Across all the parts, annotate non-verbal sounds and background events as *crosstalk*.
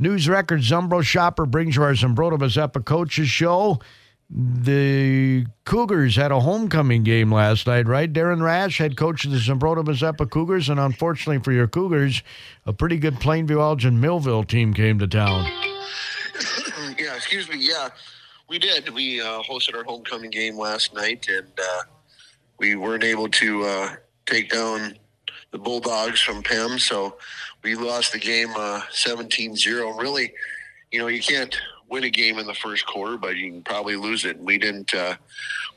News Record Zumbro Shopper brings you our Zumbrota Mazeppa Coaches Show. The Cougars had a homecoming game last night, right? Darren Rash, head coach of the Zumbrota Mazeppa Cougars, and unfortunately for your Cougars, a pretty good Plainview Elgin Millville team came to town. *coughs* yeah, excuse me. Yeah, we did. We uh, hosted our homecoming game last night, and uh, we weren't able to uh, take down the Bulldogs from Pem, so we lost the game uh, 17-0. Really, you know, you can't win a game in the first quarter, but you can probably lose it. We didn't. Uh,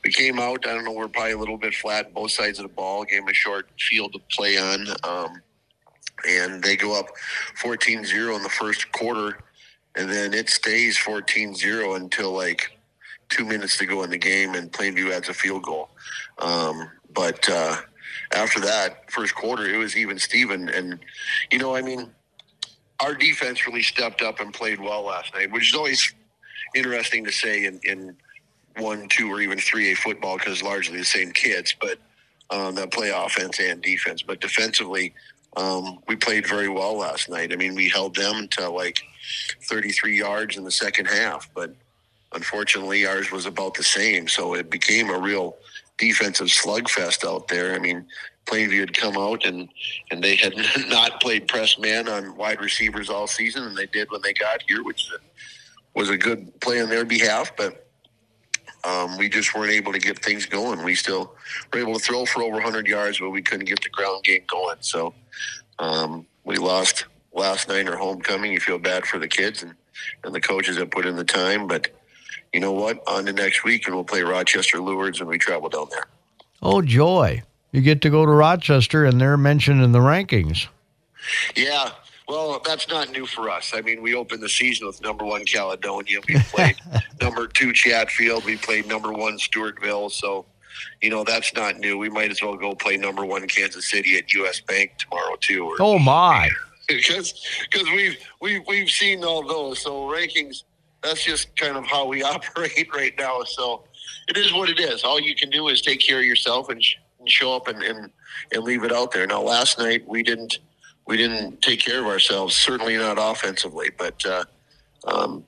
we came out. I don't know. We're probably a little bit flat both sides of the ball. Gave a short field to play on, um, and they go up 14-0 in the first quarter, and then it stays 14-0 until like two minutes to go in the game, and Plainview adds a field goal. Um, but uh, after that first quarter, it was even Steven, and you know, I mean our defense really stepped up and played well last night, which is always interesting to say in, in one, two, or even three A football because largely the same kids, but um, that play offense and defense. But defensively, um, we played very well last night. I mean, we held them to like 33 yards in the second half, but unfortunately, ours was about the same. So it became a real defensive slugfest out there. I mean, Plainview had come out and and they had *laughs* not played press man on wide receivers all season, and they did when they got here, which was a good play on their behalf. But um, we just weren't able to get things going. We still were able to throw for over 100 yards, but we couldn't get the ground game going. So um, we lost last night our homecoming. You feel bad for the kids and, and the coaches that put in the time, but you know what? On the next week, and we'll play Rochester Lourdes when we travel down there. Oh, joy you get to go to Rochester and they're mentioned in the rankings. Yeah. Well, that's not new for us. I mean, we opened the season with number one Caledonia. We played *laughs* number two Chatfield. We played number one Stewartville. So, you know, that's not new. We might as well go play number one Kansas City at US Bank tomorrow too. Or, oh my! *laughs* Because because we've we've we've seen all those. So rankings. That's just kind of how we *laughs* operate right now. So it is what it is. All you can do is take care of yourself and show up and, and, and leave it out there. Now, last night we didn't we didn't take care of ourselves. Certainly not offensively, but uh, um,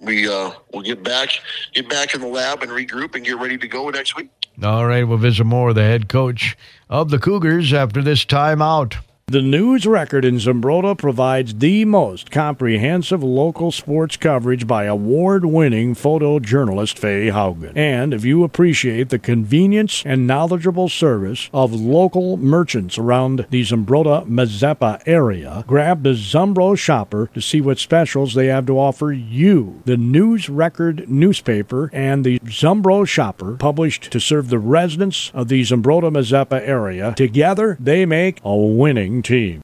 we uh, will get back get back in the lab and regroup and get ready to go next week. All right, we'll visit more the head coach of the Cougars after this timeout. The News Record in Zumbrota provides the most comprehensive local sports coverage by award-winning photojournalist Faye Haugen. And if you appreciate the convenience and knowledgeable service of local merchants around the Zumbrota Mazeppa area, grab the Zumbro Shopper to see what specials they have to offer you. The News Record newspaper and the Zumbro Shopper, published to serve the residents of the Zumbrota Mazeppa area, together they make a winning team.